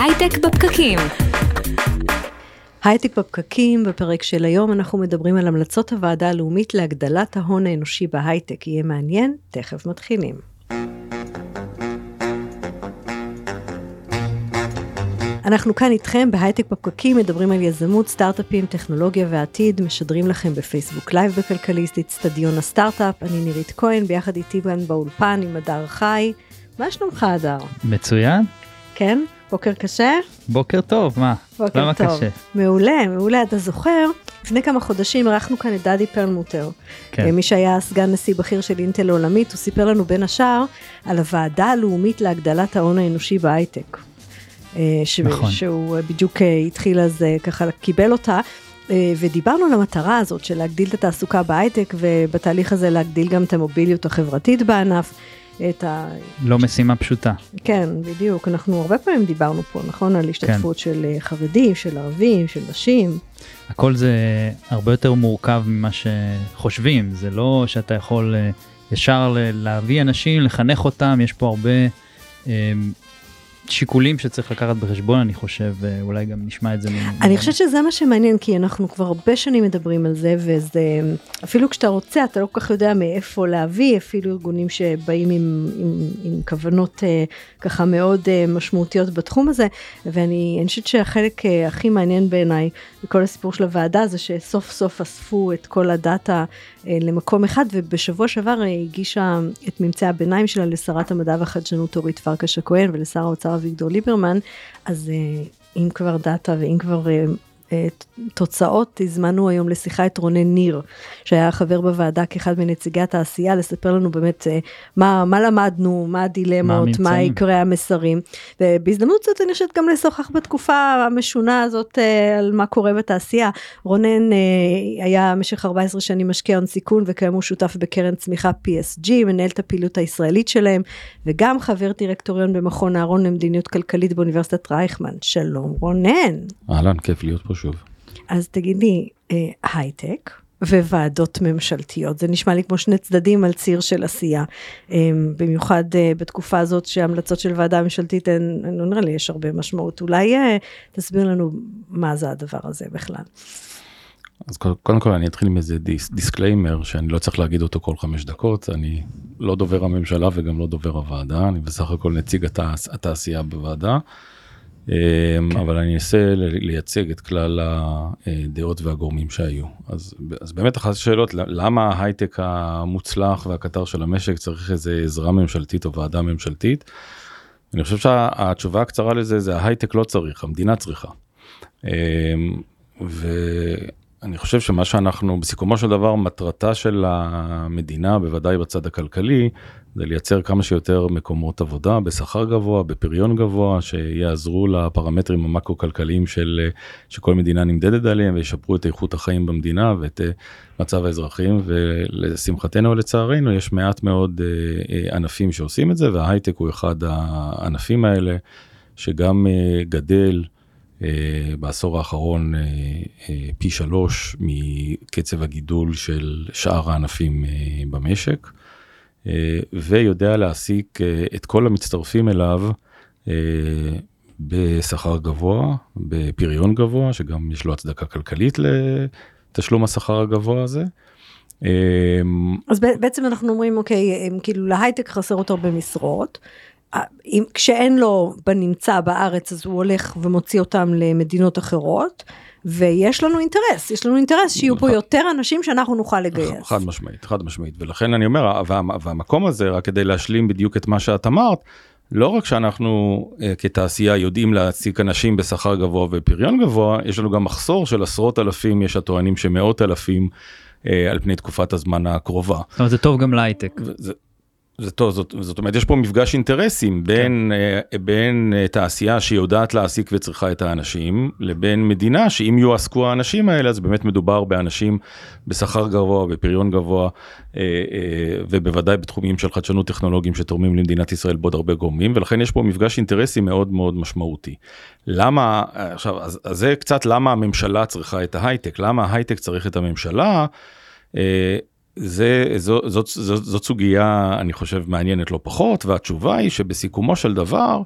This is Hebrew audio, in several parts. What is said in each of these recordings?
הייטק בפקקים. הייטק בפקקים, בפרק של היום אנחנו מדברים על המלצות הוועדה הלאומית להגדלת ההון האנושי בהייטק. יהיה מעניין? תכף מתחילים. אנחנו כאן איתכם בהייטק בפקקים, מדברים על יזמות, סטארט-אפים, טכנולוגיה ועתיד, משדרים לכם בפייסבוק לייב בכלכליסט, אצטדיון הסטארט-אפ, אני נירית כהן, ביחד איתי כאן באולפן עם הדר חי. מה שלומך הדר? מצוין. כן? בוקר קשה? בוקר טוב, מה? בוקר למה טוב. קשה? מעולה, מעולה. אתה זוכר, לפני כמה חודשים אירחנו כאן את דדי פרלמוטר. כן. מי שהיה סגן נשיא בכיר של אינטל העולמית, הוא סיפר לנו בין השאר על הוועדה הלאומית להגדלת ההון האנושי בהייטק. אה, ש... נכון. שהוא אה, בדיוק אה, התחיל אז אה, ככה, קיבל אותה. אה, ודיברנו על המטרה הזאת של להגדיל את התעסוקה בהייטק ובתהליך הזה להגדיל גם את המוביליות החברתית בענף. את ה... לא משימה פשוטה. כן, בדיוק. אנחנו הרבה פעמים דיברנו פה, נכון? על השתתפות של אה, חרדים, של ערבים, של נשים. הכל זה הרבה יותר מורכב ממה שחושבים, זה לא שאתה יכול אה, ישר להביא אנשים, לחנך אותם, יש פה הרבה אה, שיקולים שצריך לקחת בחשבון, אני חושב, אה, אולי גם נשמע את זה. אני חושבת שזה מה שמעניין, כי אנחנו כבר הרבה שנים מדברים על זה, וזה, אפילו כשאתה רוצה, אתה לא כל כך יודע מאיפה להביא, אפילו ארגונים שבאים עם, עם, עם כוונות אה, ככה מאוד אה, משמעותיות בתחום הזה, ואני אני חושבת שהחלק הכי מעניין בעיניי בכל הסיפור של הוועדה זה שסוף סוף אספו את כל הדאטה למקום אחד, ובשבוע שעבר אה, הגישה את ממצאי הביניים שלה לשרת המדע והחדשנות אורית פרקש הכהן ולשר האוצר אביגדור ליברמן, אז אה, אם כבר דאטה ואם כבר תוצאות, הזמנו היום לשיחה את רונן ניר, שהיה חבר בוועדה כאחד מנציגי התעשייה, לספר לנו באמת אה, מה, מה למדנו, מה הדילמות, מה. מה עיקרי המסרים. ובהזדמנות זאת אני חושבת גם לשוחח בתקופה המשונה הזאת אה, על מה קורה בתעשייה. רונן אה, היה במשך 14 שנים משקיע הון סיכון וכיום הוא שותף בקרן צמיחה PSG, מנהל את הפעילות הישראלית שלהם, וגם חבר דירקטוריון במכון אהרון למדיניות כלכלית באוניברסיטת רייכמן. שלום רונן. אהלן, כיף להיות פה שוב. אז תגידי, אה, הייטק וועדות ממשלתיות, זה נשמע לי כמו שני צדדים על ציר של עשייה. אה, במיוחד אה, בתקופה הזאת שהמלצות של ועדה ממשלתית, אין, לא נראה לי יש הרבה משמעות. אולי תסביר לנו מה זה הדבר הזה בכלל. אז קודם- קודם כל אני אתחיל עם איזה dis, disclaimer שאני לא צריך להגיד אותו כל חמש דקות, אני לא דובר הממשלה וגם לא דובר הוועדה, אני בסך הכל נציג התעש, התעשייה בוועדה, אמ, אבל אני אנסה לייצג את כלל הדעות והגורמים שהיו. אז, אז באמת אחת השאלות, למה ההייטק המוצלח והקטר של המשק צריך איזה עזרה ממשלתית או ועדה ממשלתית? אני חושב שהתשובה הקצרה לזה זה ההייטק לא צריך, המדינה צריכה. אמ, ואני חושב שמה שאנחנו בסיכומו של דבר מטרתה של המדינה בוודאי בצד הכלכלי זה לייצר כמה שיותר מקומות עבודה בשכר גבוה בפריון גבוה שיעזרו לפרמטרים המקרו כלכליים של שכל מדינה נמדדת עליהם וישפרו את איכות החיים במדינה ואת אה, מצב האזרחים ולשמחתנו ולצערנו יש מעט מאוד אה, אה, ענפים שעושים את זה וההייטק הוא אחד הענפים האלה שגם גדל. אה, בעשור האחרון אה, אה, פי שלוש מקצב הגידול של שאר הענפים במשק ויודע להעסיק את כל המצטרפים אליו בשכר גבוה, בפריון גבוה, שגם יש לו הצדקה כלכלית לתשלום השכר הגבוה הזה. אז בעצם אנחנו אומרים, אוקיי, הם, כאילו להייטק חסרות הרבה משרות. אם, כשאין לו בנמצא בארץ, אז הוא הולך ומוציא אותם למדינות אחרות. ויש לנו אינטרס, יש לנו אינטרס שיהיו פה. יותר אנשים שאנחנו נוכל לגייס. חד משמעית, חד משמעית, ולכן אני אומר, וה, והמקום הזה, רק כדי להשלים בדיוק את מה שאת אמרת, לא רק שאנחנו אה, כתעשייה יודעים להעסיק אנשים בשכר גבוה ופריון גבוה, יש לנו גם מחסור של עשרות אלפים, יש הטוענים שמאות אלפים אה, על פני תקופת הזמן הקרובה. זאת אומרת, זה טוב גם להייטק. זה, טוב, זאת, זאת אומרת, יש פה מפגש אינטרסים בין, אה, בין אה, תעשייה שיודעת להעסיק וצריכה את האנשים, לבין מדינה שאם יועסקו האנשים האלה, אז באמת מדובר באנשים בשכר גבוה, בפריון גבוה, אה, ובוודאי בתחומים של חדשנות טכנולוגיים שתורמים למדינת ישראל בעוד הרבה גורמים, ולכן יש פה מפגש אינטרסים מאוד מאוד משמעותי. למה, עכשיו, אז, אז זה קצת למה הממשלה צריכה את ההייטק, למה ההייטק צריך את הממשלה. אה, זה, זו, זאת, זאת, זאת סוגיה, אני חושב, מעניינת לא פחות, והתשובה היא שבסיכומו של דבר,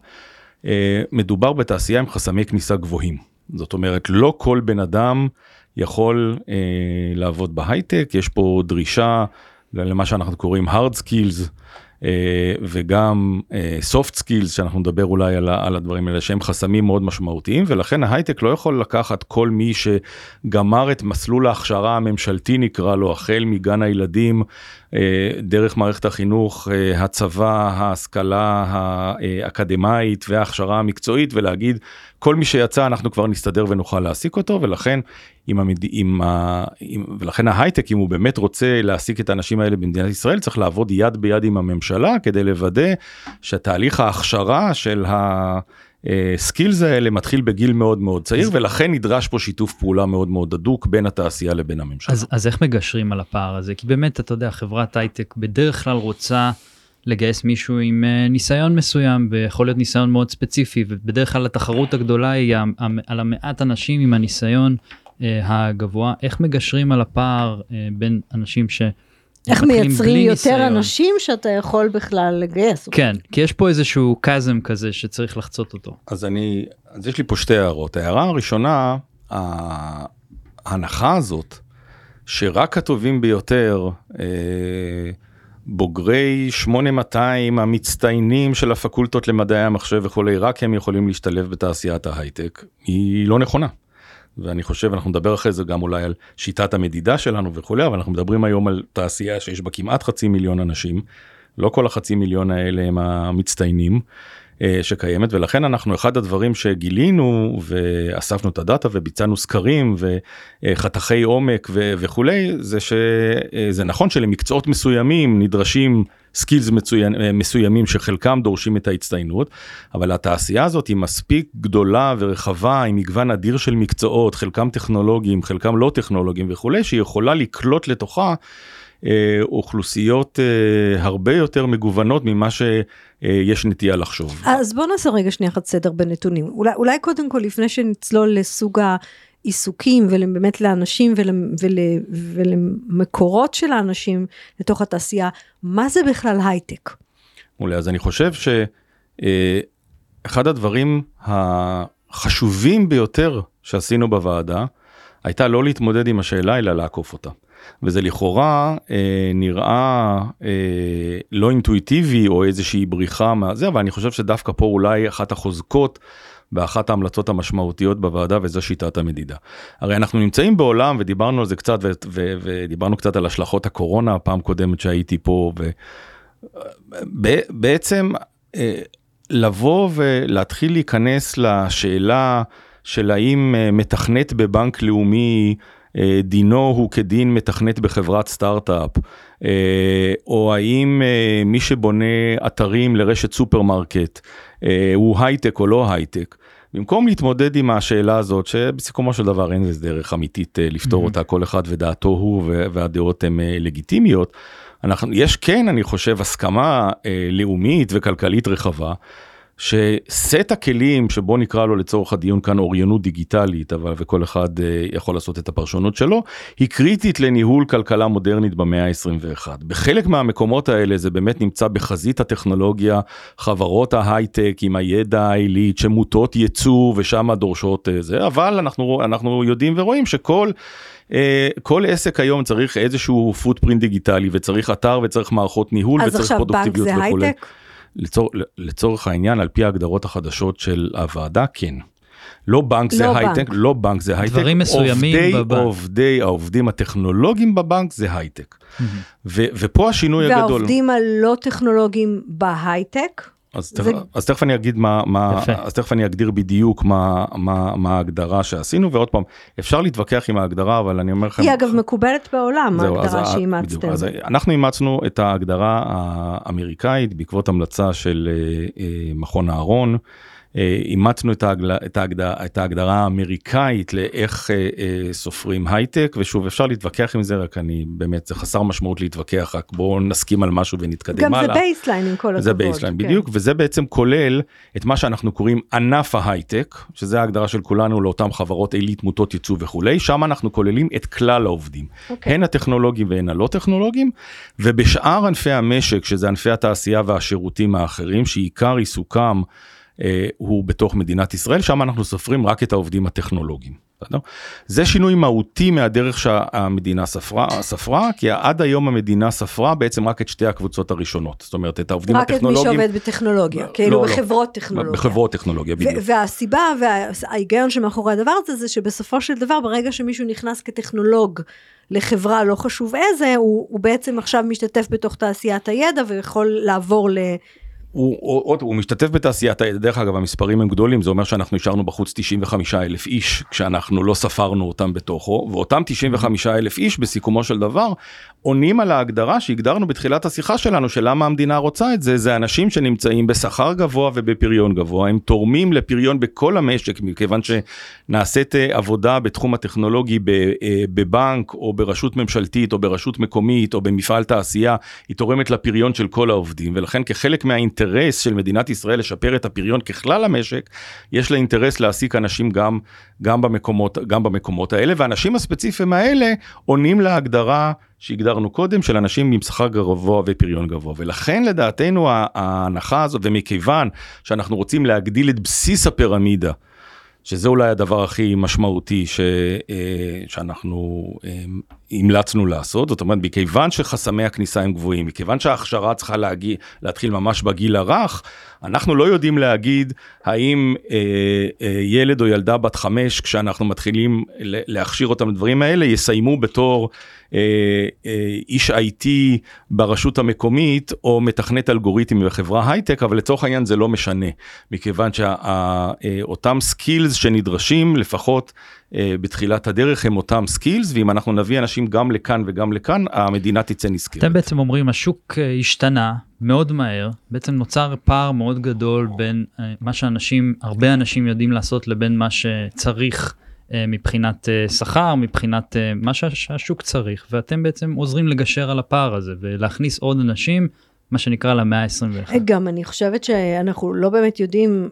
מדובר בתעשייה עם חסמי כניסה גבוהים. זאת אומרת, לא כל בן אדם יכול לעבוד בהייטק, יש פה דרישה למה שאנחנו קוראים hard skills. אה, וגם אה, soft skills שאנחנו נדבר אולי על, הדברים האלה שהם חסמים מאוד משמעותיים ולכן ההייטק לא יכול לקחת כל מי שגמר את מסלול ההכשרה הממשלתי נקרא לו החל מגן הילדים דרך מערכת החינוך הצבא ההשכלה האקדמאית וההכשרה המקצועית ולהגיד כל מי שיצא אנחנו כבר נסתדר ונוכל להעסיק אותו ולכן עם המד... עם ה... עם... ולכן ההייטק אם הוא באמת רוצה להעסיק את האנשים האלה במדינת ישראל צריך לעבוד יד ביד עם הממשלה כדי לוודא שתהליך ההכשרה של ה... skills האלה מתחיל בגיל מאוד מאוד צעיר אז... ולכן נדרש פה שיתוף פעולה מאוד מאוד הדוק בין התעשייה לבין הממשלה. אז, אז איך מגשרים על הפער הזה כי באמת אתה יודע חברת הייטק בדרך כלל רוצה לגייס מישהו עם אה, ניסיון מסוים ויכול להיות ניסיון מאוד ספציפי ובדרך כלל התחרות הגדולה היא על המעט אנשים עם הניסיון uh, הגבוה איך מגשרים על הפער בין אנשים ש... איך מייצרים יותר ניסיון. אנשים שאתה יכול בכלל לגייס. כן, כי יש פה איזשהו קאזם כזה שצריך לחצות אותו. אז אני, אז יש לי פה שתי הערות. ההערה הראשונה, ההנחה הזאת, שרק הטובים ביותר, אה, בוגרי 8200 המצטיינים של הפקולטות למדעי המחשב וכולי, רק הם יכולים להשתלב בתעשיית ההייטק, היא לא נכונה. ואני חושב, אנחנו נדבר אחרי זה גם אולי על שיטת המדידה שלנו וכולי, אבל אנחנו מדברים היום על תעשייה שיש בה כמעט חצי מיליון אנשים, לא כל החצי מיליון האלה הם המצטיינים. אה, שקיימת ולכן אנחנו אחד הדברים שגילינו ואספנו את הדאטה וביצענו סקרים וחתכי עומק וכולי זה שזה נכון שלמקצועות מסוימים נדרשים skills מצוין, מסוימים שחלקם דורשים את ההצטיינות אבל התעשייה הזאת היא מספיק גדולה ורחבה עם מגוון אדיר של מקצועות חלקם טכנולוגיים חלקם לא טכנולוגיים וכולי שהיא יכולה לקלוט לתוכה. אה, אוכלוסיות אה, הרבה יותר מגוונות ממה שיש נטייה לחשוב. אז בוא נעשה רגע שנייה אחת סדר בנתונים. אולי, אולי קודם כל לפני שנצלול לסוג העיסוקים ובאמת לאנשים ול, ול, ולמקורות של האנשים לתוך התעשייה, מה זה בכלל הייטק? אולי אז אני חושב שאחד הדברים החשובים ביותר שעשינו בוועדה הייתה לא להתמודד עם השאלה אלא לעקוף אותה. וזה לכאורה אה, נראה אה, לא אינטואיטיבי או איזושהי בריחה מהזה, אבל אני חושב שדווקא פה אולי אחת החוזקות באחת ההמלצות המשמעותיות בוועדה וזו שיטת המדידה. הרי אנחנו נמצאים בעולם ודיברנו על זה קצת ו- ו- ודיברנו קצת על השלכות הקורונה הפעם קודמת שהייתי פה ובעצם אה, לבוא ולהתחיל להיכנס לשאלה של האם אה, מתכנת בבנק לאומי אה, דינו הוא כדין מתכנת בחברת סטארט-אפ, או האם מי שבונה אתרים לרשת סופרמרקט הוא הייטק או לא הייטק. במקום להתמודד עם השאלה הזאת שבסיכומו של דבר אין איזה דרך אמיתית לפתור mm-hmm. אותה כל אחד ודעתו הוא והדעות הן לגיטימיות. אנחנו יש כן אני חושב הסכמה לאומית וכלכלית רחבה שסט הכלים שבו נקרא לו לצורך הדיון כאן אוריינות דיגיטלית אבל וכל אחד אה, יכול לעשות את הפרשנות שלו היא קריטית לניהול כלכלה מודרנית במאה ה-21. בחלק מהמקומות האלה זה באמת נמצא בחזית הטכנולוגיה חברות ההייטק עם הידע העילית שמוטות ייצוא ושם דורשות אה, זה אבל אנחנו אנחנו יודעים ורואים שכל. Uh, כל עסק היום צריך איזשהו footprint דיגיטלי וצריך אתר וצריך מערכות ניהול וצריך פרודוקטיביות וכולי. אז עכשיו בנק זה הייטק? לצור, לצורך העניין על פי ההגדרות החדשות של הוועדה כן. לא בנק לא זה הייטק, לא בנק זה הייטק, דברים מסוימים עובדי, בבנק. עובדי העובדים הטכנולוגיים בבנק זה הייטק. Mm-hmm. ו, ופה השינוי והעובדים הגדול. והעובדים הלא טכנולוגיים בהייטק? אז, זה... תכף, אז תכף אני אגיד מה, מה אז תכף אני אגדיר בדיוק מה, מה, מה ההגדרה שעשינו ועוד פעם אפשר להתווכח עם ההגדרה אבל אני אומר לכם. היא אגב מקובלת בעולם זהו, ההגדרה שאימצתם. אז אנחנו אימצנו את ההגדרה האמריקאית בעקבות המלצה של אה, אה, מכון אהרון. אה, אימצנו את, ההגל... את, ההגדר... את ההגדרה האמריקאית לאיך אה, אה, סופרים הייטק ושוב אפשר להתווכח עם זה רק אני באמת זה חסר משמעות להתווכח רק בואו נסכים על משהו ונתקדם הלאה. גם זה baseline עם כל הכבוד. זה baseline כן. בדיוק וזה בעצם כולל את מה שאנחנו קוראים ענף ההייטק שזה ההגדרה של כולנו לאותן חברות עילית מוטות ייצוא וכולי שם אנחנו כוללים את כלל העובדים אוקיי. הן הטכנולוגיים והן הלא טכנולוגיים ובשאר ענפי המשק שזה ענפי התעשייה והשירותים האחרים שעיקר עיסוקם הוא בתוך מדינת ישראל, שם אנחנו סופרים רק את העובדים הטכנולוגיים. בסדר? זה שינוי מהותי מהדרך שהמדינה ספרה, ספרה, כי עד היום המדינה ספרה בעצם רק את שתי הקבוצות הראשונות. זאת אומרת, את העובדים רק הטכנולוגיים. רק את מי שעובד בטכנולוגיה, לא, כאילו לא, בחברות לא, טכנולוגיה. בחברות טכנולוגיה, בדיוק. והסיבה וההיגיון שמאחורי הדבר הזה, זה שבסופו של דבר, ברגע שמישהו נכנס כטכנולוג, לחברה לא חשוב איזה, הוא, הוא בעצם עכשיו משתתף בתוך תעשיית הידע ויכול לעבור ל... הוא, הוא, הוא משתתף בתעשיית, דרך אגב המספרים הם גדולים, זה אומר שאנחנו השארנו בחוץ 95 אלף איש כשאנחנו לא ספרנו אותם בתוכו, ואותם 95 אלף איש בסיכומו של דבר עונים על ההגדרה שהגדרנו בתחילת השיחה שלנו של למה המדינה רוצה את זה, זה אנשים שנמצאים בשכר גבוה ובפריון גבוה, הם תורמים לפריון בכל המשק מכיוון שנעשית אה, עבודה בתחום הטכנולוגי אה, בבנק או ברשות ממשלתית או ברשות מקומית או במפעל תעשייה, היא תורמת לפריון של כל העובדים ולכן כחלק מהאינטרנט האינטרס של מדינת ישראל לשפר את הפריון ככלל המשק, יש לה אינטרס להעסיק אנשים גם, גם, במקומות, גם במקומות האלה, והאנשים הספציפיים האלה עונים להגדרה שהגדרנו קודם של אנשים עם שכר גבוה ופריון גבוה. ולכן לדעתנו ההנחה הזאת ומכיוון שאנחנו רוצים להגדיל את בסיס הפירמידה שזה אולי הדבר הכי משמעותי ש, אה, שאנחנו אה, המלצנו לעשות, זאת אומרת, מכיוון שחסמי הכניסה הם גבוהים, מכיוון שההכשרה צריכה להגיע, להתחיל ממש בגיל הרך, אנחנו לא יודעים להגיד האם אה, אה, ילד או ילדה בת חמש, כשאנחנו מתחילים להכשיר אותם לדברים האלה, יסיימו בתור אה, אה, איש IT ברשות המקומית, או מתכנת אלגוריתמים בחברה הייטק, אבל לצורך העניין זה לא משנה, מכיוון שאותם אה, skills שנדרשים, לפחות בתחילת הדרך הם אותם skills ואם אנחנו נביא אנשים גם לכאן וגם לכאן המדינה תצא נשכרת. אתם בעצם אומרים השוק אה, השתנה מאוד מהר בעצם נוצר פער מאוד גדול בין אה, מה שאנשים הרבה אנשים יודעים לעשות לבין מה שצריך מבחינת שכר מבחינת מה שהשוק צריך ואתם בעצם עוזרים לגשר על הפער הזה ולהכניס עוד אנשים מה שנקרא למאה ה-21. גם אני חושבת שאנחנו לא באמת יודעים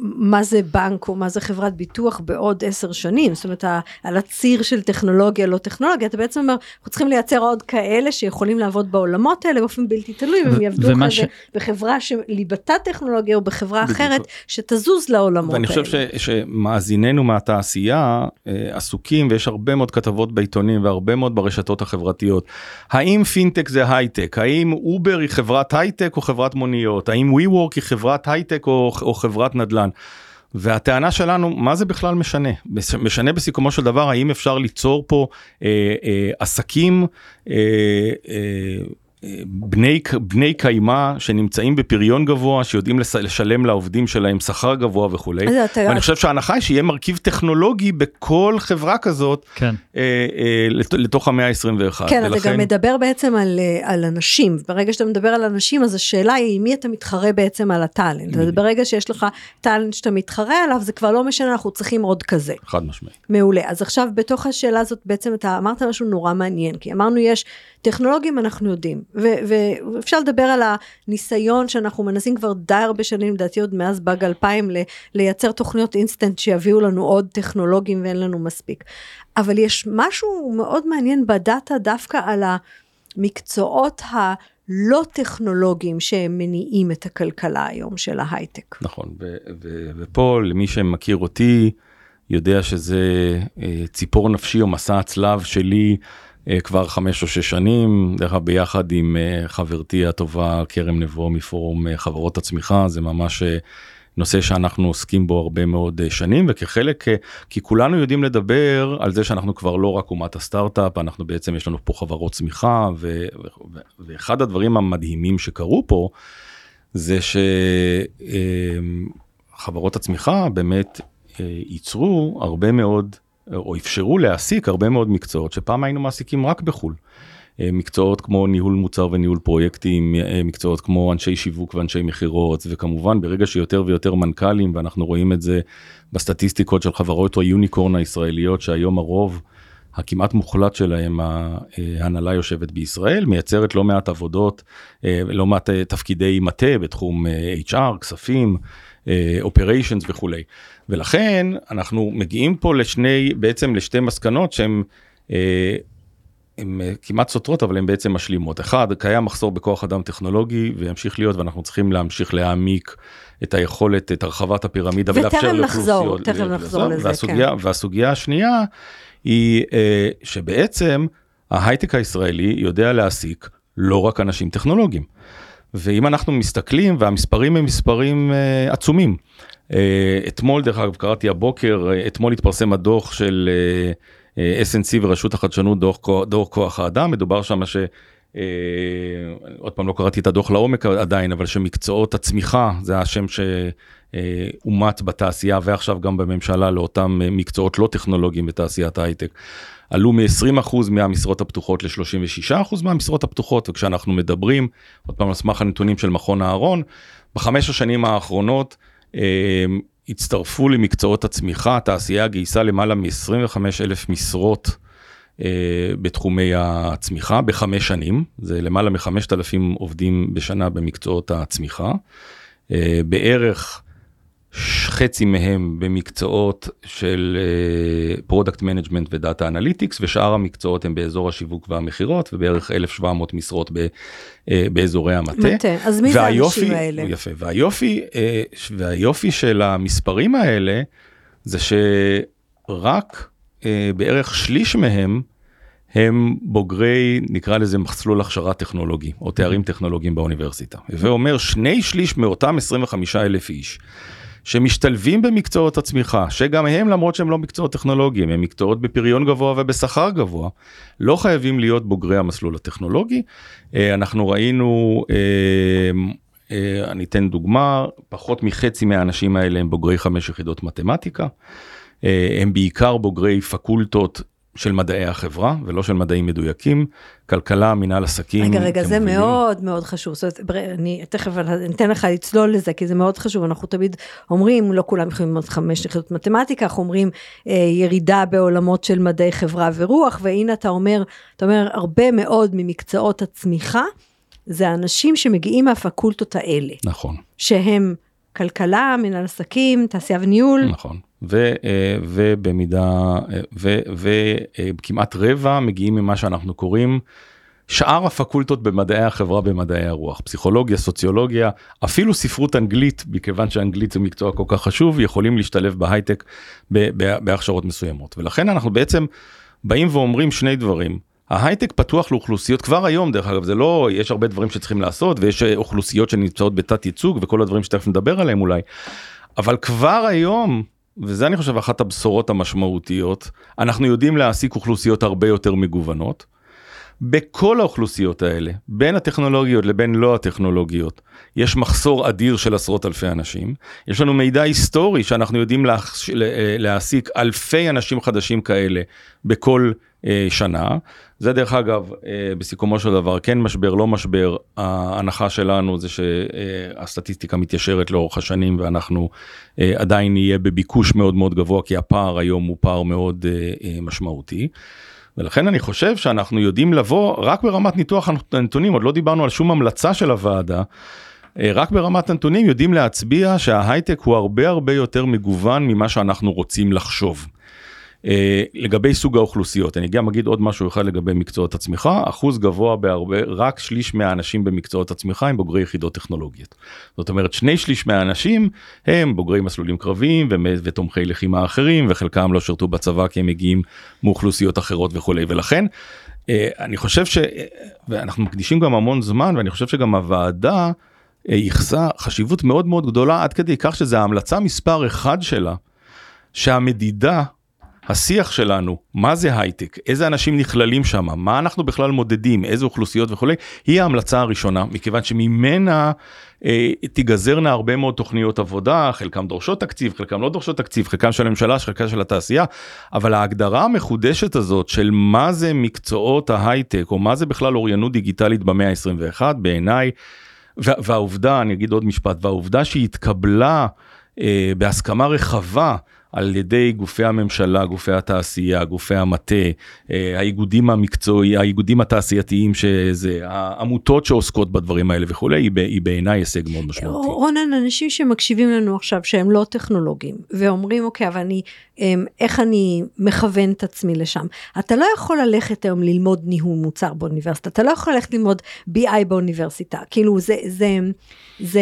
מה זה בנק או מה זה חברת ביטוח בעוד עשר שנים, זאת אומרת על הציר של טכנולוגיה לא טכנולוגיה, אתה בעצם אומר, אנחנו צריכים לייצר עוד כאלה שיכולים לעבוד בעולמות האלה באופן בלתי תלוי, והם יעבדו אחרי ש... זה בחברה שליבתה טכנולוגיה או בחברה אחרת שתזוז לעולמות ואני האלה. ואני חושב ש, שמאזינינו מהתעשייה אה, עסוקים ויש הרבה מאוד כתבות בעיתונים והרבה מאוד ברשתות החברתיות. האם פינטק זה הייטק? האם אובר היא חברת הייטק או חברת מוניות? האם ווי וורק היא חברת הייטק או, או חברת נדל"ן? נדל"ן. והטענה שלנו, מה זה בכלל משנה? משנה בסיכומו של דבר האם אפשר ליצור פה אה, אה, עסקים אה, אה, בני, בני קיימא שנמצאים בפריון גבוה, שיודעים לשלם לעובדים שלהם שכר גבוה וכולי. ואני חושב שההנחה היא שיהיה מרכיב טכנולוגי בכל חברה כזאת כן. אה, אה, לתוך המאה ה-21. כן, ולכן... אתה גם מדבר בעצם על, אה, על אנשים. ברגע שאתה מדבר על אנשים, אז השאלה היא עם מי אתה מתחרה בעצם על הטאלנט. אז ברגע שיש לך טאלנט שאתה מתחרה עליו, זה כבר לא משנה, אנחנו צריכים עוד כזה. חד משמעי. מעולה. אז עכשיו בתוך השאלה הזאת בעצם אתה אמרת משהו נורא מעניין, כי אמרנו יש טכנולוגים אנחנו יודעים. ואפשר לדבר על הניסיון שאנחנו מנסים כבר די הרבה שנים, לדעתי עוד מאז באג 2000, לייצר תוכניות אינסטנט שיביאו לנו עוד טכנולוגים ואין לנו מספיק. אבל יש משהו מאוד מעניין בדאטה דווקא על המקצועות ה... לא טכנולוגיים שמניעים את הכלכלה היום של ההייטק. נכון, ופה למי שמכיר אותי, יודע שזה אה, ציפור נפשי או מסע הצלב שלי כבר חמש או שש שנים, דרך אגב ביחד עם אה, חברתי הטובה כרם נבו מפורום אה, חברות הצמיחה, זה ממש נושא שאנחנו עוסקים בו הרבה מאוד שנים וכחלק, כי כולנו יודעים לדבר על זה שאנחנו כבר לא רק אומת הסטארט-אפ, אנחנו בעצם יש לנו פה חברות צמיחה ו, ו, ואחד הדברים המדהימים שקרו פה זה שחברות הצמיחה באמת ייצרו הרבה מאוד או אפשרו להעסיק הרבה מאוד מקצועות שפעם היינו מעסיקים רק בחו"ל. אה, מקצועות כמו ניהול מוצר וניהול פרויקטים, אה, מקצועות כמו אנשי שיווק ואנשי מכירות, וכמובן ברגע שיותר ויותר מנכ"לים, ואנחנו רואים את זה בסטטיסטיקות של חברות היוניקורן הישראליות, שהיום הרוב הכמעט מוחלט שלהם, ההנהלה יושבת בישראל, מייצרת לא מעט עבודות, אה, לא מעט תפקידי מטה בתחום HR, כספים, אופריישנס וכולי. ולכן אנחנו מגיעים פה לשני, בעצם לשתי מסקנות שהן אה, הן כמעט סותרות אבל הן בעצם משלימות. אחד, קיים מחסור בכוח אדם טכנולוגי וימשיך להיות ואנחנו צריכים להמשיך להעמיק את היכולת, את הרחבת הפירמידה ולאפשר לאוכלוסיות. וטרם נחזור, תכף נחזור לזה, והסוגיה, כן. והסוגיה השנייה היא שבעצם ההייטק הישראלי יודע להעסיק לא רק אנשים טכנולוגיים. ואם אנחנו מסתכלים והמספרים הם מספרים uh, עצומים. Uh, אתמול דרך אגב קראתי הבוקר uh, אתמול התפרסם הדוח של uh, uh, SNC ורשות החדשנות דוח, דוח כוח האדם מדובר שם ש... Uh, עוד פעם לא קראתי את הדוח לעומק עדיין אבל שמקצועות הצמיחה זה השם שאומת בתעשייה ועכשיו גם בממשלה לאותם מקצועות לא טכנולוגיים בתעשיית ההייטק. עלו מ-20% מהמשרות הפתוחות ל-36% מהמשרות הפתוחות, וכשאנחנו מדברים, עוד פעם על סמך הנתונים של מכון אהרון, בחמש השנים האחרונות אה, הצטרפו למקצועות הצמיחה, התעשייה גייסה למעלה מ-25 אלף משרות אה, בתחומי הצמיחה בחמש שנים, זה למעלה מ-5,000 עובדים בשנה במקצועות הצמיחה. אה, בערך חצי מהם במקצועות של product uh, management ו data analytics ושאר המקצועות הם באזור השיווק והמכירות ובערך 1,700 משרות ב, uh, באזורי המטה. מטה, אז מי והיופי, זה האנשים האלה? יפה, והיופי, uh, והיופי של המספרים האלה זה שרק בערך שליש מהם הם בוגרי נקרא לזה מסלול הכשרה טכנולוגי או תארים טכנולוגיים באוניברסיטה. ואומר שני שליש מאותם 25 אלף איש. שמשתלבים במקצועות הצמיחה, שגם הם למרות שהם לא מקצועות טכנולוגיים, הם מקצועות בפריון גבוה ובשכר גבוה, לא חייבים להיות בוגרי המסלול הטכנולוגי. אה, אנחנו ראינו, אה, אה, אני אתן דוגמה, פחות מחצי מהאנשים האלה הם בוגרי חמש יחידות מתמטיקה. הם בעיקר בוגרי פקולטות של מדעי החברה ולא של מדעים מדויקים, כלכלה, מנהל עסקים. רגע, רגע, זה מבינים. מאוד מאוד חשוב. זאת אומרת, אני תכף אתן לך לצלול לזה, כי זה מאוד חשוב. אנחנו תמיד אומרים, לא כולם יכולים ללמוד חמש יחידות מתמטיקה, אנחנו אומרים אה, ירידה בעולמות של מדעי חברה ורוח, והנה אתה אומר, אתה אומר, הרבה מאוד ממקצועות הצמיחה, זה אנשים שמגיעים מהפקולטות האלה. נכון. שהם כלכלה, מנהל עסקים, תעשייה וניהול. נכון. ו, אה, ובמידה, אה, וכמעט רבע מגיעים ממה שאנחנו קוראים שאר הפקולטות במדעי החברה במדעי הרוח, פסיכולוגיה, סוציולוגיה, אפילו ספרות אנגלית, מכיוון שאנגלית זה מקצוע כל כך חשוב, יכולים להשתלב בהייטק בהכשרות מסוימות. ולכן אנחנו בעצם באים ואומרים שני דברים. ההייטק פתוח לאוכלוסיות כבר היום דרך אגב זה לא יש הרבה דברים שצריכים לעשות ויש אוכלוסיות שנמצאות בתת ייצוג וכל הדברים שתכף נדבר עליהם אולי. אבל כבר היום וזה אני חושב אחת הבשורות המשמעותיות, אנחנו יודעים להעסיק אוכלוסיות הרבה יותר מגוונות. בכל האוכלוסיות האלה, בין הטכנולוגיות לבין לא הטכנולוגיות, יש מחסור אדיר של עשרות אלפי אנשים. יש לנו מידע היסטורי שאנחנו יודעים לה, להעסיק אלפי אנשים חדשים כאלה בכל אה, שנה. זה דרך אגב, אה, בסיכומו של דבר, כן משבר, לא משבר, ההנחה שלנו זה שהסטטיסטיקה מתיישרת לאורך השנים ואנחנו אה, עדיין נהיה בביקוש מאוד מאוד גבוה, כי הפער היום הוא פער מאוד משמעותי. ולכן אני חושב שאנחנו יודעים לבוא רק ברמת ניתוח הנתונים, עוד לא דיברנו על שום המלצה של הוועדה, רק ברמת הנתונים יודעים להצביע שההייטק הוא הרבה הרבה יותר מגוון ממה שאנחנו רוצים לחשוב. אה, לגבי סוג האוכלוסיות, אני גם אגיד עוד משהו אחד לגבי מקצועות הצמיחה, אחוז גבוה בהרבה, רק שליש מהאנשים במקצועות הצמיחה הם בוגרי יחידות טכנולוגיות. זאת אומרת שני שליש מהאנשים הם בוגרי מסלולים קרביים ותומכי לחימה אחרים וחלקם לא שירתו בצבא כי הם מגיעים מאוכלוסיות אחרות וכולי ולכן אה, אני חושב ש... ואנחנו מקדישים גם המון זמן ואני חושב שגם הוועדה אה, ייחסה חשיבות מאוד מאוד גדולה עד כדי כך שזה ההמלצה מספר אחד שלה שהמדידה השיח שלנו, מה זה הייטק, איזה אנשים נכללים שם, מה אנחנו בכלל מודדים, איזה אוכלוסיות וכולי, היא ההמלצה הראשונה, מכיוון שממנה אה, תיגזרנה הרבה מאוד תוכניות עבודה, חלקם דורשות תקציב, חלקם לא דורשות תקציב, חלקם של הממשלה, חלקם של התעשייה, אבל ההגדרה המחודשת הזאת של מה זה מקצועות ההייטק, או מה זה בכלל אוריינות דיגיטלית במאה ה-21, בעיניי, והעובדה, אני אגיד עוד משפט, והעובדה שהיא התקבלה אה, בהסכמה רחבה על ידי גופי הממשלה, גופי התעשייה, גופי המטה, אה, האיגודים המקצועי, האיגודים התעשייתיים, שזה, העמותות שעוסקות בדברים האלה וכולי, היא, היא בעיניי הישג מאוד משמעותי. רונן, אנשים שמקשיבים לנו עכשיו שהם לא טכנולוגים, ואומרים, אוקיי, אבל אני, אמ, איך אני מכוון את עצמי לשם? אתה לא יכול ללכת היום ללמוד ניהול מוצר באוניברסיטה, אתה לא יכול ללכת ללמוד BI באוניברסיטה, כאילו זה, זה, זה,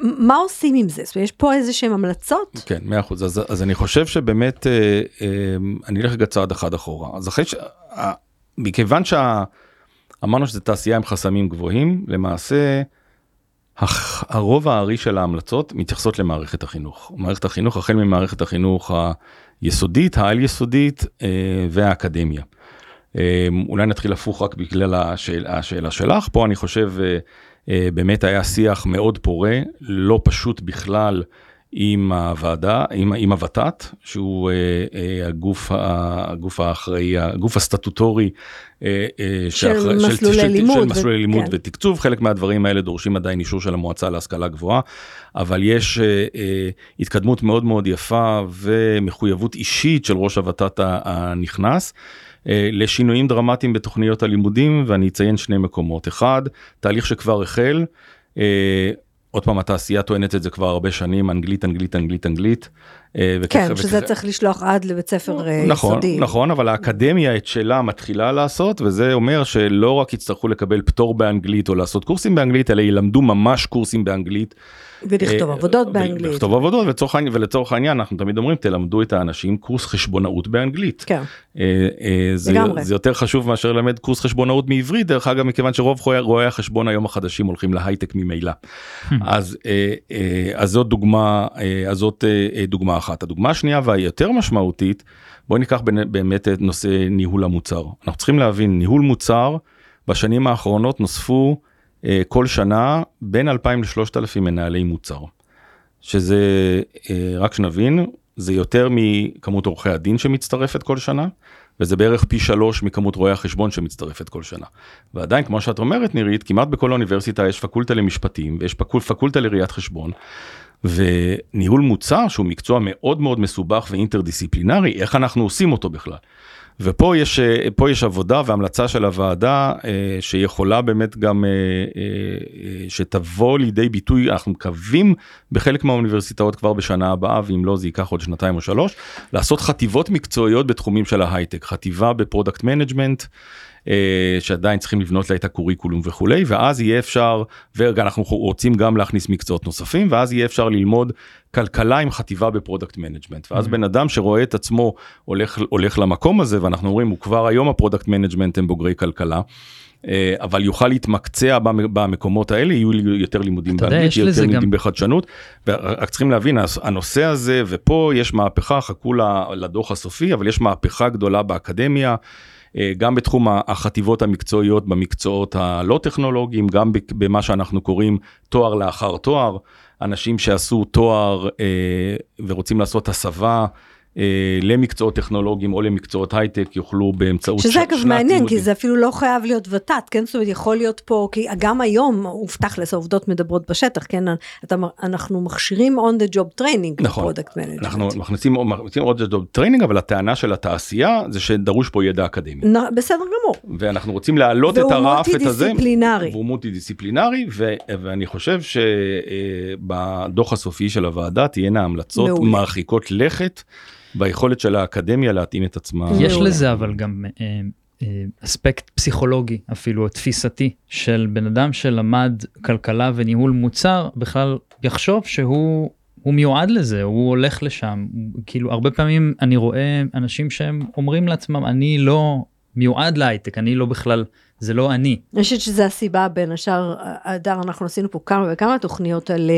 מה עושים עם זה? זאת אומרת, יש פה איזה שהן המלצות? כן, מאה אחוז. אז, אז אני חושב שבאמת, אה, אה, אני אלך רגע צעד אחד אחורה. אז אחרי ש... אה, מכיוון שאמרנו שזו תעשייה עם חסמים גבוהים, למעשה הח... הרוב הארי של ההמלצות מתייחסות למערכת החינוך. מערכת החינוך, החל ממערכת החינוך היסודית, העל יסודית אה, והאקדמיה. אה, אולי נתחיל הפוך רק בגלל השאל, השאלה שלך, פה אני חושב... אה, באמת היה שיח מאוד פורה, לא פשוט בכלל עם הוועדה, עם, עם הוות"ת, שהוא אה, אה, הגוף, הגוף האחראי, הגוף הסטטוטורי אה, אה, של שאחרי, מסלולי של, לימוד, של, של מסלולי ו... לימוד כן. ותקצוב, חלק מהדברים האלה דורשים עדיין אישור של המועצה להשכלה גבוהה, אבל יש אה, אה, התקדמות מאוד מאוד יפה ומחויבות אישית של ראש הוות"ת הנכנס. אה, לשינויים דרמטיים בתוכניות הלימודים ואני אציין שני מקומות. אחד, תהליך שכבר החל, אה, עוד פעם התעשייה טוענת את זה כבר הרבה שנים, אנגלית, אנגלית, אנגלית, אנגלית. אה, וכך, כן, שזה וכך... צריך לשלוח עד לבית ספר נכון, יסודי. נכון, אבל האקדמיה את שלה מתחילה לעשות, וזה אומר שלא רק יצטרכו לקבל פטור באנגלית או לעשות קורסים באנגלית, אלא ילמדו ממש קורסים באנגלית. ולכתוב עבודות באנגלית. ולכתוב עבודות, ולצורך, ולצורך העניין אנחנו תמיד אומרים, תלמדו את האנשים קורס חשבונאות באנגלית. כן, זה, לגמרי. זה יותר חשוב מאשר ללמד קורס חשבונאות מעברית, דרך אגב, מכיוון שרוב רואי החשבון היום החדשים הולכים להייטק ממילא. אז, אז זאת דוגמה, אז זאת דוגמה אחת. הדוגמה השנייה והיותר משמעותית, בואי ניקח באמת את נושא ניהול המוצר. אנחנו צריכים להבין, ניהול מוצר, בשנים האחרונות נוספו אה, כל שנה בין 2,000 ל-3,000 מנהלי מוצר. שזה, אה, רק שנבין, זה יותר מכמות עורכי הדין שמצטרפת כל שנה, וזה בערך פי שלוש מכמות רואי החשבון שמצטרפת כל שנה. ועדיין, כמו שאת אומרת, נירית, כמעט בכל אוניברסיטה יש פקולטה למשפטים, ויש פקולטה לראיית חשבון, וניהול מוצר שהוא מקצוע מאוד מאוד מסובך ואינטרדיסציפלינרי, איך אנחנו עושים אותו בכלל. ופה יש, פה יש עבודה והמלצה של הוועדה אה, שיכולה באמת גם, אה, אה, שתבוא לידי ביטוי, אנחנו מקווים בחלק מהאוניברסיטאות כבר בשנה הבאה, ואם לא זה ייקח עוד שנתיים או שלוש, לעשות חטיבות מקצועיות בתחומים של ההייטק, חטיבה ב product management. אה, שעדיין צריכים לבנות לה את ה curriculum וכולי, ואז יהיה אפשר, ואנחנו רוצים גם להכניס מקצועות נוספים, ואז יהיה אפשר ללמוד כלכלה עם חטיבה ב product management. ואז mm-hmm. בן אדם שרואה את עצמו הולך, הולך למקום הזה, ואנחנו אומרים, הוא כבר היום ה product management הם בוגרי כלכלה. אה, אבל יוכל להתמקצע במקומות האלה, יהיו יותר לימודים באנגלית, יהיו יותר לימודים גם... בחדשנות, ורק צריכים להבין, הנושא הזה, ופה יש מהפכה, חכו לדוח הסופי, אבל יש מהפכה גדולה באקדמיה. אה, גם בתחום החטיבות המקצועיות במקצועות הלא טכנולוגיים, גם במה שאנחנו קוראים תואר לאחר תואר, אנשים שעשו תואר אה, ורוצים לעשות הסבה. אה, למקצועות טכנולוגיים או למקצועות הייטק יוכלו באמצעות שנת לימודים. שזה אגב מעניין, כי זה אפילו לא חייב להיות ות"ת, כן? זאת אומרת, יכול להיות פה, כי גם היום הובטח לזה עובדות מדברות בשטח, כן? אתה, אנחנו מכשירים on the job training נכון, ב product management. אנחנו מכניסים, מכניסים on the job training, אבל הטענה של התעשייה זה שדרוש פה ידע אקדמי. נ, בסדר גמור. ואנחנו רוצים להעלות את הרף, את הזה. והוא מולטי-דיסציפלינרי. והוא מולטי-דיסציפלינרי, ואני חושב שבדוח הסופי של הוועדה תהיינה המלצות מרחיקות לכת. ביכולת של האקדמיה להתאים את עצמה. יש לזה אבל גם אה, אה, אספקט פסיכולוגי אפילו תפיסתי של בן אדם שלמד כלכלה וניהול מוצר בכלל יחשוב שהוא הוא מיועד לזה הוא הולך לשם כאילו הרבה פעמים אני רואה אנשים שהם אומרים לעצמם אני לא מיועד להייטק אני לא בכלל זה לא אני. אני חושבת שזה הסיבה בין השאר, הדר, אנחנו עשינו פה כמה וכמה תוכניות על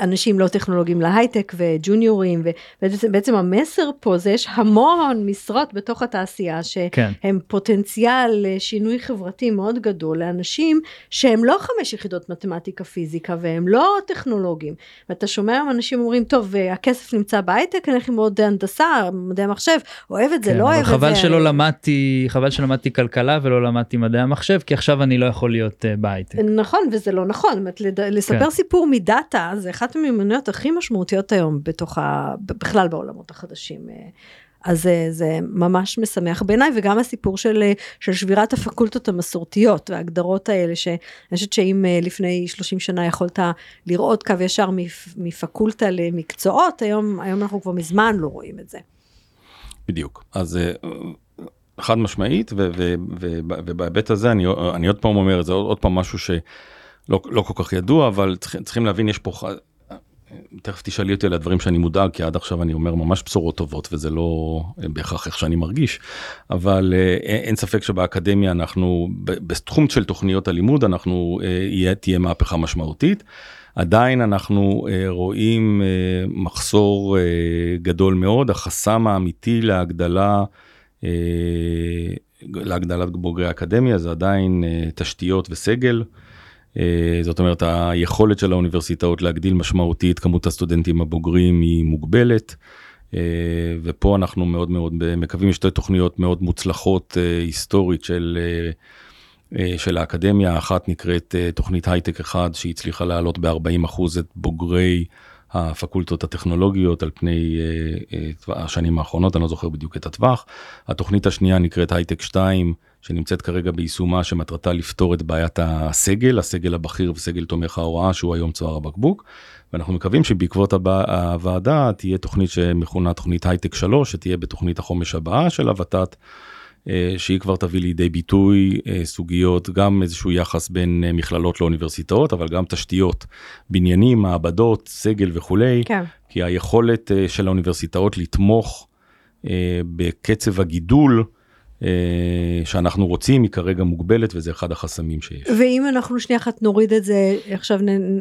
אנשים לא טכנולוגיים להייטק וג'וניורים ובעצם המסר פה זה יש המון משרות בתוך התעשייה שהם כן. פוטנציאל לשינוי חברתי מאוד גדול לאנשים שהם לא חמש יחידות מתמטיקה פיזיקה והם לא טכנולוגיים ואתה שומע אנשים אומרים טוב הכסף נמצא בהייטק אני הולך ללמוד הנדסה מדעי המחשב אוהב את זה כן, לא אוהב את זה. חבל שלא למדתי חבל שלמדתי כלכלה ולא למדתי מדעי המחשב כי עכשיו אני לא יכול להיות uh, בהייטק. נכון וזה לא נכון לספר כן. סיפור מדאטה זה אחד אחת המיומנויות הכי משמעותיות היום בתוך ה... בכלל בעולמות החדשים. אז זה, זה ממש משמח בעיניי, וגם הסיפור של, של שבירת הפקולטות המסורתיות וההגדרות האלה, שאני חושבת שאם לפני 30 שנה יכולת לראות קו ישר מפקולטה למקצועות, היום, היום אנחנו כבר מזמן לא רואים את זה. בדיוק. אז חד משמעית, ובהיבט הזה אני, אני עוד פעם אומר, זה עוד, עוד פעם משהו שלא לא כל כך ידוע, אבל צריכים, צריכים להבין, יש פה, תכף תשאלי אותי על הדברים שאני מודאג, כי עד עכשיו אני אומר ממש בשורות טובות, וזה לא בהכרח איך שאני מרגיש, אבל אין ספק שבאקדמיה אנחנו, בתחום של תוכניות הלימוד, אנחנו, יהיה, תהיה מהפכה משמעותית. עדיין אנחנו רואים מחסור גדול מאוד, החסם האמיתי להגדלה אה, להגדלת בוגרי האקדמיה זה עדיין אה, תשתיות וסגל. אה, זאת אומרת היכולת של האוניברסיטאות להגדיל משמעותית כמות הסטודנטים הבוגרים היא מוגבלת. ופה אנחנו מאוד מאוד מקווים שתי תוכניות מאוד מוצלחות היסטורית של, של האקדמיה, אחת נקראת תוכנית הייטק אחד שהצליחה לעלות ב-40% את בוגרי הפקולטות הטכנולוגיות על פני השנים האחרונות, אני לא זוכר בדיוק את הטווח. התוכנית השנייה נקראת הייטק 2, שנמצאת כרגע ביישומה, שמטרתה לפתור את בעיית הסגל, הסגל הבכיר וסגל תומך ההוראה, שהוא היום צוואר הבקבוק. ואנחנו מקווים שבעקבות הבא, הוועדה תהיה תוכנית שמכונה תוכנית הייטק 3, שתהיה בתוכנית החומש הבאה של הוות"ת. אה, שהיא כבר תביא לידי ביטוי אה, סוגיות, גם איזשהו יחס בין אה, מכללות לאוניברסיטאות, אבל גם תשתיות, בניינים, מעבדות, סגל וכולי, כן. כי היכולת של האוניברסיטאות לתמוך בקצב הגידול, שאנחנו רוצים היא כרגע מוגבלת וזה אחד החסמים שיש. ואם אנחנו שנייה אחת נוריד את זה עכשיו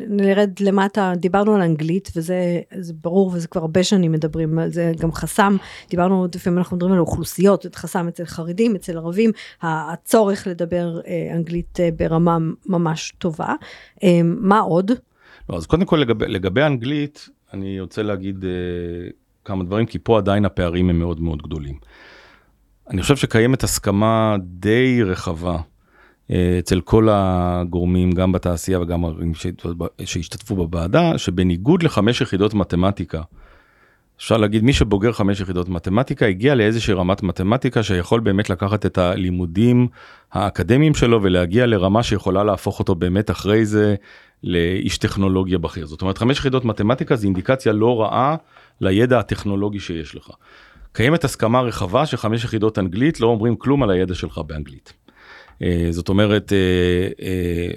נרד למטה דיברנו על אנגלית וזה ברור וזה כבר הרבה שנים מדברים על זה גם חסם דיברנו לפעמים אנחנו מדברים על אוכלוסיות זה חסם אצל חרדים אצל ערבים הצורך לדבר אה, אנגלית אה, ברמה ממש טובה מה עוד? לא, אז קודם כל לגבי, לגבי אנגלית אני רוצה להגיד כמה דברים כי פה עדיין הפערים הם מאוד מאוד גדולים. אני חושב שקיימת הסכמה די רחבה אה, אצל כל הגורמים, גם בתעשייה וגם שהשתתפו בוועדה, שבניגוד לחמש יחידות מתמטיקה, אפשר להגיד מי שבוגר חמש יחידות מתמטיקה הגיע לאיזושהי רמת מתמטיקה שיכול באמת לקחת את הלימודים האקדמיים שלו ולהגיע לרמה שיכולה להפוך אותו באמת אחרי זה לאיש טכנולוגיה בכיר. זאת אומרת חמש יחידות מתמטיקה זה אינדיקציה לא רעה לידע הטכנולוגי שיש לך. קיימת הסכמה רחבה שחמש יחידות אנגלית לא אומרים כלום על הידע שלך באנגלית. אה, זאת אומרת, אה, אה,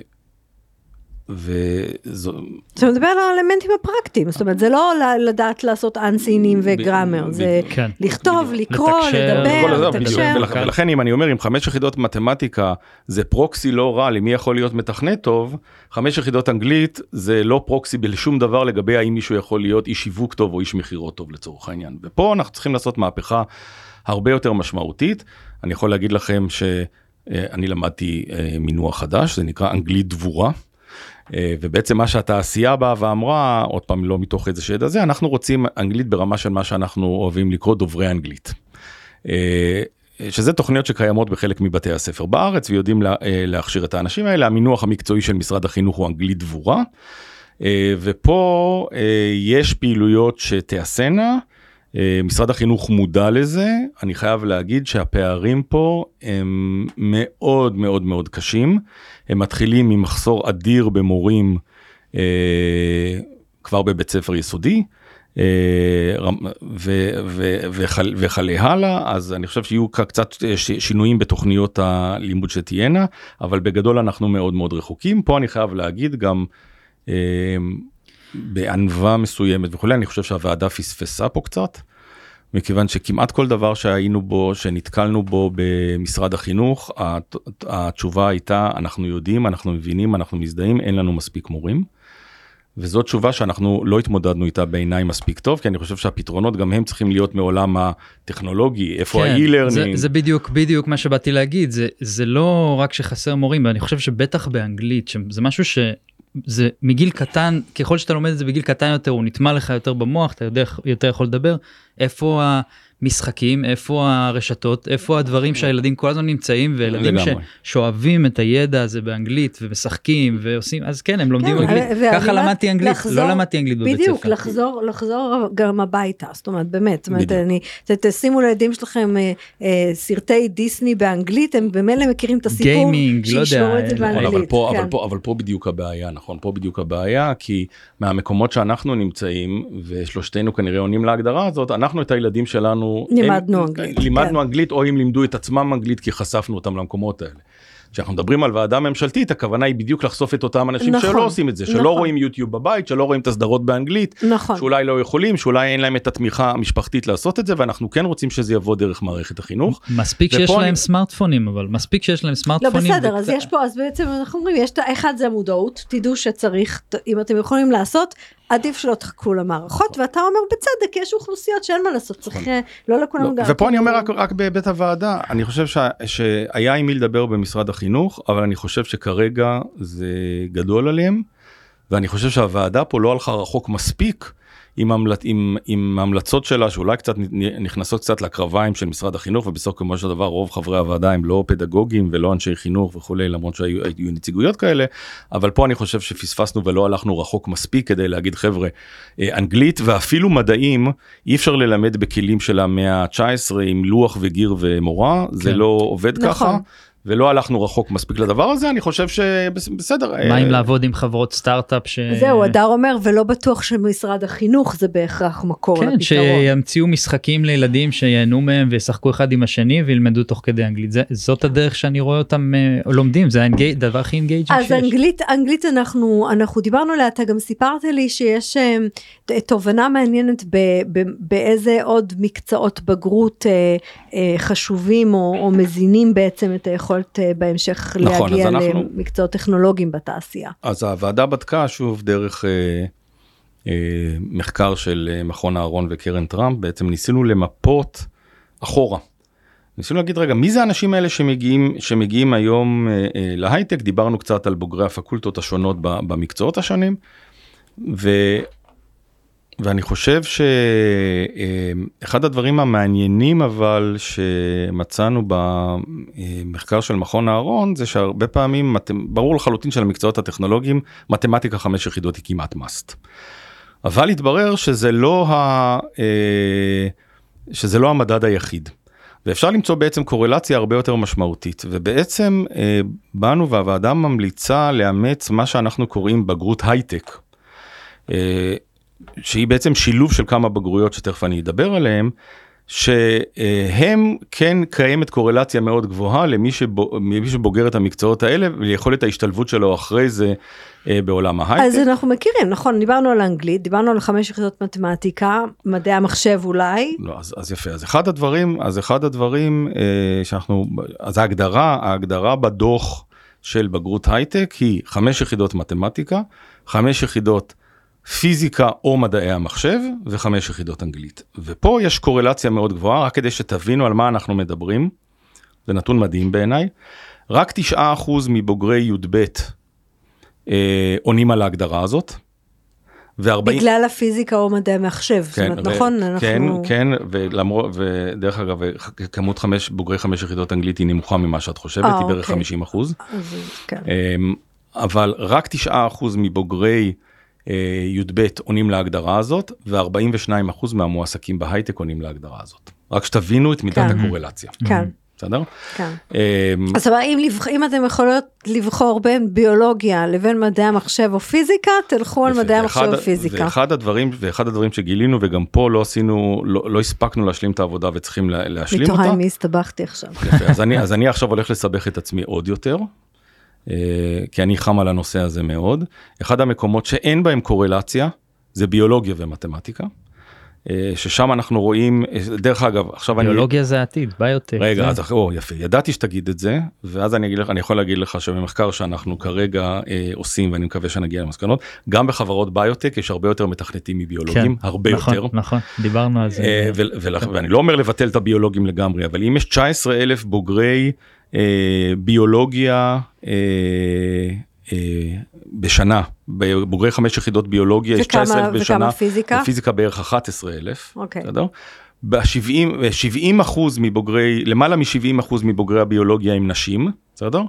וזו... אתה מדבר על האלמנטים הפרקטיים, זאת אומרת זה לא לדעת לעשות אנסינים וגראמר, זה כן. לכתוב, לקרוא, לדבר, לתקשר. ולכן אם אני אומר אם חמש יחידות מתמטיקה זה פרוקסי לא רע למי יכול להיות מתכנת טוב, חמש יחידות אנגלית זה לא פרוקסי בשום דבר לגבי האם מישהו יכול להיות איש שיווק טוב או איש מכירות טוב לצורך העניין. ופה אנחנו צריכים לעשות מהפכה הרבה יותר משמעותית. אני יכול להגיד לכם שאני למדתי אה, מינוח חדש, זה נקרא אנגלית דבורה. אה, ובעצם מה שהתעשייה באה ואמרה, עוד פעם לא מתוך איזה שידע זה, אנחנו רוצים אנגלית ברמה של מה שאנחנו אוהבים לקרוא דוברי אנגלית. אה, שזה תוכניות שקיימות בחלק מבתי הספר בארץ ויודעים לה, אה, להכשיר את האנשים האלה. המינוח המקצועי של משרד החינוך הוא אנגלית דבורה. ופה יש פעילויות שתיעשינה. משרד החינוך מודע לזה, אני חייב להגיד שהפערים פה הם מאוד מאוד מאוד קשים. הם מתחילים ממחסור אדיר במורים אה, כבר בבית ספר יסודי. אה, וכלה הלאה אז אני חושב שיהיו קצת אה, שינויים בתוכניות הלימוד שתהיינה אבל בגדול אנחנו מאוד מאוד רחוקים פה אני חייב להגיד גם אה, בענווה מסוימת וכולי אני חושב שהוועדה פספסה פה קצת. מכיוון שכמעט כל דבר שהיינו בו, שנתקלנו בו במשרד החינוך, התשובה הייתה, אנחנו יודעים, אנחנו מבינים, אנחנו מזדהים, אין לנו מספיק מורים. וזו תשובה שאנחנו לא התמודדנו איתה בעיניי מספיק טוב, כי אני חושב שהפתרונות גם הם צריכים להיות מעולם הטכנולוגי, איפה כן, ה-e-learning. זה, זה בדיוק, בדיוק מה שבאתי להגיד, זה, זה לא רק שחסר מורים, ואני חושב שבטח באנגלית, שזה משהו ש... זה מגיל קטן ככל שאתה לומד את זה בגיל קטן יותר הוא נטמע לך יותר במוח אתה יודע יותר יכול לדבר. איפה המשחקים, איפה הרשתות, איפה הדברים שהילדים כל הזמן נמצאים, וילדים ש, לגמרי. שואבים את הידע הזה באנגלית ומשחקים ועושים, אז כן, הם לומדים כן, אנגלית. ככה למדתי אנגלית, לחזור- לא למדתי אנגלית בבית ספר. בדיוק, לחזור, לחזור גם הביתה, זאת אומרת, באמת, זאת אומרת. אני, תשימו לילדים שלכם אה, אה, סרטי דיסני באנגלית, הם במילא מכירים את הסיפור, גיימינג, לא יודע, שישמעו את זה באנגלית. אבל פה, כן. אבל, פה, אבל פה בדיוק הבעיה, נכון? פה בדיוק הבעיה, כי מהמקומות שאנחנו נמצאים, ושלושתנו כנראה עונים להגדרה הזאת, אנחנו את הילדים שלנו... לימדנו הם, אנגלית, לימדנו כן. אנגלית, או אם לימדו את עצמם אנגלית, כי חשפנו אותם למקומות האלה. כשאנחנו מדברים על ועדה ממשלתית, הכוונה היא בדיוק לחשוף את אותם אנשים נכון, שלא עושים את זה, שלא נכון. רואים יוטיוב בבית, שלא רואים את הסדרות באנגלית, נכון. שאולי לא יכולים, שאולי אין להם את התמיכה המשפחתית לעשות את זה, ואנחנו כן רוצים שזה יבוא דרך מערכת החינוך. מספיק שיש ופה להם אני- סמארטפונים, אבל מספיק שיש להם לא סמארטפונים. בסדר, אז וקצת- יש פה, אז בעצם אנחנו אומרים, יש, את ה- אחד זה המודעות, תדעו שצריך, אם אתם יכולים לעשות, עדיף שלא תחכו למערכות, ואתה אומר בצדק, יש אוכלוסיות שאין מה לעשות, צריך, אה, לא לכולם לא, גם. ופה אני אומר רק, רק בהיבט הוועדה, אני חושב ש, שהיה עם מי לדבר במשרד החינוך, אבל אני חושב שכרגע זה גדול עליהם, ואני חושב שהוועדה פה לא הלכה רחוק מספיק עם, המלצ, עם, עם המלצות שלה, שאולי קצת נכנסות קצת לקרביים של משרד החינוך, ובסופו של דבר רוב חברי הוועדה הם לא פדגוגים ולא אנשי חינוך וכולי, למרות שהיו היו נציגויות כאלה, אבל פה אני חושב שפספסנו ולא הלכנו רחוק מספיק כדי להגיד חבר'ה, אה, אנגלית ואפילו מדעים אי אפשר ללמד בכלים של המאה ה-19 עם לוח וגיר ומורה, זה כן. לא עובד נכון. ככה. ולא הלכנו רחוק מספיק לדבר הזה, אני חושב שבסדר. מה אם לעבוד עם חברות סטארט-אפ ש... זהו, הדר אומר, ולא בטוח שמשרד החינוך זה בהכרח מקור כן, לפתרון. שימציאו משחקים לילדים שיהנו מהם וישחקו אחד עם השני וילמדו תוך כדי אנגלית. זה, זאת הדרך שאני רואה אותם אה, לומדים, זה האנגי- הדבר הכי engaging אז שיש. אנגלית, אנגלית אנחנו, אנחנו דיברנו עליה, אתה גם סיפרת לי שיש אה, תובנה מעניינת ב, ב, באיזה עוד מקצועות בגרות אה, אה, חשובים או, או מזינים בעצם את היכולת אה, בהמשך נכון, להגיע אנחנו- למקצועות טכנולוגיים בתעשייה. אז הוועדה בדקה שוב דרך אה, אה, מחקר של אה, מכון אהרון וקרן טראמפ, בעצם ניסינו למפות אחורה. ניסינו להגיד רגע מי זה האנשים האלה שמגיעים שמגיעים היום אה, אה, להייטק דיברנו קצת על בוגרי הפקולטות השונות ב- במקצועות השונים ו, ואני חושב שאחד הדברים המעניינים אבל שמצאנו במחקר של מכון אהרון זה שהרבה פעמים ברור לחלוטין שלמקצועות הטכנולוגיים מתמטיקה חמש יחידות היא כמעט must. אבל התברר שזה לא, ה, אה, שזה לא המדד היחיד. ואפשר למצוא בעצם קורלציה הרבה יותר משמעותית ובעצם אה, באנו והוועדה ממליצה לאמץ מה שאנחנו קוראים בגרות הייטק. שהיא בעצם שילוב של כמה בגרויות שתכף אני אדבר עליהן, שהם כן קיימת קורלציה מאוד גבוהה למי, שבו, למי שבוגר את המקצועות האלה וליכולת ההשתלבות שלו אחרי זה אה, בעולם ההייטק. אז אנחנו מכירים, נכון, דיברנו על אנגלית, דיברנו על חמש יחידות מתמטיקה, מדעי המחשב אולי, לא, אז, אז יפה, אז אחד הדברים, אז אחד הדברים אה, שאנחנו, אז ההגדרה, ההגדרה בדוח של בגרות הייטק היא חמש יחידות מתמטיקה, חמש יחידות פיזיקה או מדעי המחשב וחמש יחידות אנגלית. ופה יש קורלציה מאוד גבוהה, רק כדי שתבינו על מה אנחנו מדברים, זה נתון מדהים בעיניי, רק תשעה אחוז מבוגרי י"ב אה, עונים על ההגדרה הזאת. ו-40 בגלל הפיזיקה או מדעי המחשב, זאת אומרת, ו- נכון, כן, אנחנו... כן, ולמרות, ודרך אגב, כמות חמש, בוגרי חמש יחידות אנגלית היא נמוכה ממה שאת חושבת, אה, היא בערך אוקיי. 50 אחוז. אז, כן. אמ, אבל רק 9 אחוז מבוגרי אה, י"ב עונים להגדרה הזאת, ו-42 אחוז מהמועסקים בהייטק עונים להגדרה הזאת. רק שתבינו את מידת כן. הקורלציה, כן, בסדר? כן. אמ, אז אבל אם, אתם יכולות לבחור בין ביולוגיה לבין מדעי המחשב או פיזיקה, תלכו על מדעי המחשב ה- ופיזיקה. ואחד הדברים, ואחד הדברים שגילינו, וגם פה לא עשינו, לא, לא הספקנו להשלים את העבודה וצריכים לה, להשלים אותה. תוהה עם מי הסתבכתי עכשיו. אז אני, עכשיו הולך לסבך את עצמי עוד יותר, אה, כי אני חם על הנושא הזה מאוד. אחד המקומות שאין בהם קורלציה זה ביולוגיה ומתמטיקה, אה, ששם אנחנו רואים, אה, דרך אגב, עכשיו אני... ביולוגיה זה העתיד, ביוטק. רגע, זה- אז אחרי, או, יפה, ידעתי שתגיד את זה, ואז אני אגיד לך, אני יכול להגיד לך שבמחקר שאנחנו כרגע אה, עושים, ואני מקווה שנגיע למסקנות, גם בחברות ביוטק יש הרבה יותר מתכנתים מביולוגים, הרבה נכון, יותר. נכון, דיברנו על זה. אה, ו- ולכ- ואני לא אומר לבטל את הביולוגים לגמרי, אבל אם יש 19 אלף בוגרי אה, ביולוגיה אה, אה, בשנה, בוגרי חמש יחידות ביולוגיה, יש וכמה- 19 אלף בשנה, וכמה פיזיקה? ופיזיקה בערך 11 אלף, אוקיי. בסדר? ב-70 70 אחוז מבוגרי, למעלה מ-70 אחוז מבוגרי הביולוגיה הם נשים, בסדר?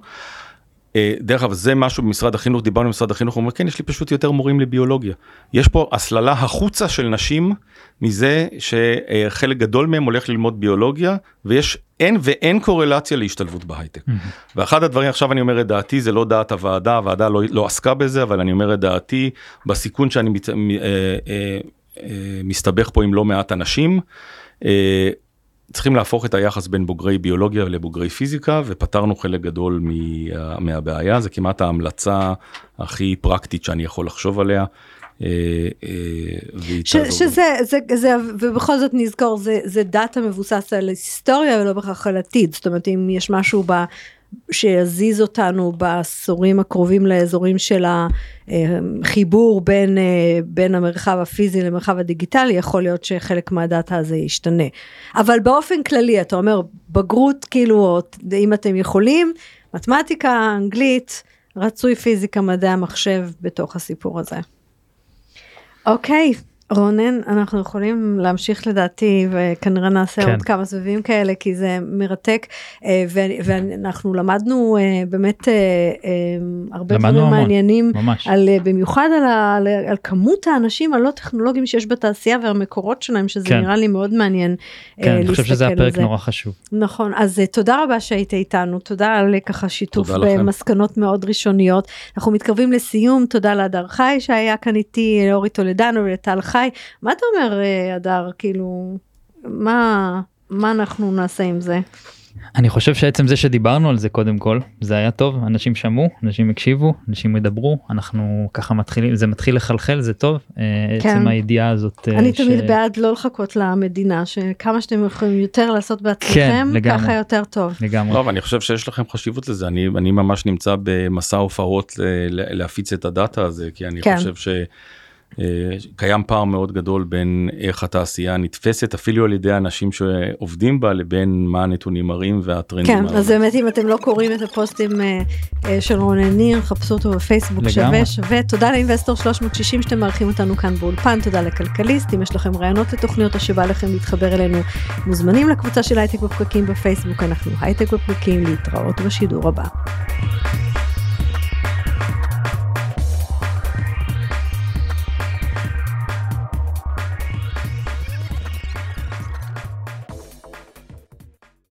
אה, דרך אגב זה משהו במשרד החינוך דיברנו עם משרד החינוך הוא אומר כן יש לי פשוט יותר מורים לביולוגיה יש פה הסללה החוצה של נשים מזה שחלק גדול מהם הולך ללמוד ביולוגיה ויש אין ואין קורלציה להשתלבות בהייטק. Mm-hmm. ואחד הדברים עכשיו אני אומר את דעתי זה לא דעת הוועדה הוועדה לא, לא עסקה בזה אבל אני אומר את דעתי בסיכון שאני מת, אה, אה, אה, מסתבך פה עם לא מעט אנשים. אה, צריכים להפוך את היחס בין בוגרי ביולוגיה לבוגרי פיזיקה ופתרנו חלק גדול מה, מהבעיה זה כמעט ההמלצה הכי פרקטית שאני יכול לחשוב עליה. אה, אה, ש, שזה זה, זה ובכל זאת נזכור זה זה דאטה מבוסס על היסטוריה ולא בהכרח על עתיד זאת אומרת אם יש משהו ב... שיזיז אותנו בעשורים הקרובים לאזורים של החיבור בין, בין המרחב הפיזי למרחב הדיגיטלי, יכול להיות שחלק מהדאטה הזה ישתנה. אבל באופן כללי, אתה אומר, בגרות, כאילו, אם אתם יכולים, מתמטיקה, אנגלית, רצוי פיזיקה, מדעי המחשב בתוך הסיפור הזה. אוקיי, רונן, אנחנו יכולים להמשיך לדעתי וכנראה נעשה כן. עוד כמה סבבים כאלה כי זה מרתק אה, ואנחנו למדנו אה, באמת אה, הרבה דברים המון, מעניינים, על, במיוחד על, על, על כמות האנשים הלא טכנולוגיים שיש בתעשייה והמקורות שלהם שזה כן. נראה לי מאוד מעניין כן, אני חושב שזה הפרק נורא חשוב. נכון, אז תודה רבה שהיית איתנו, תודה על ככה שיתוף במסקנות מאוד ראשוניות. אנחנו מתקרבים לסיום, תודה להדר חי שהיה כאן איתי, לאורי טולדנו ולטל חי. חי, מה אתה אומר, אה, אדר, כאילו, מה, מה אנחנו נעשה עם זה? אני חושב שעצם זה שדיברנו על זה קודם כל זה היה טוב אנשים שמעו אנשים הקשיבו אנשים ידברו אנחנו ככה מתחילים זה מתחיל לחלחל זה טוב אה, כן. עצם הידיעה הזאת אה, אני ש... תמיד בעד לא לחכות למדינה שכמה שאתם יכולים יותר לעשות בעצמכם כן, ככה יותר טוב. לגמרי. לא, אני חושב שיש לכם חשיבות לזה אני אני ממש נמצא במסע הופעות להפיץ את הדאטה הזה כי אני כן. חושב ש. אה, קיים פער מאוד גדול בין איך התעשייה נתפסת אפילו על ידי אנשים שעובדים בה לבין מה הנתונים מראים והטרנדים. כן, אז באמת אם אתם לא קוראים את הפוסטים אה, אה, של רונן ניר, חפשו אותו בפייסבוק שווה שווה. תודה לאינבסטור 360 שאתם מארחים אותנו כאן באולפן, תודה לכלכליסט, אם יש לכם רעיונות לתוכניות או שבא לכם להתחבר אלינו, מוזמנים לקבוצה של הייטק בפקקים בפייסבוק, אנחנו הייטק בפקקים, להתראות בשידור הבא.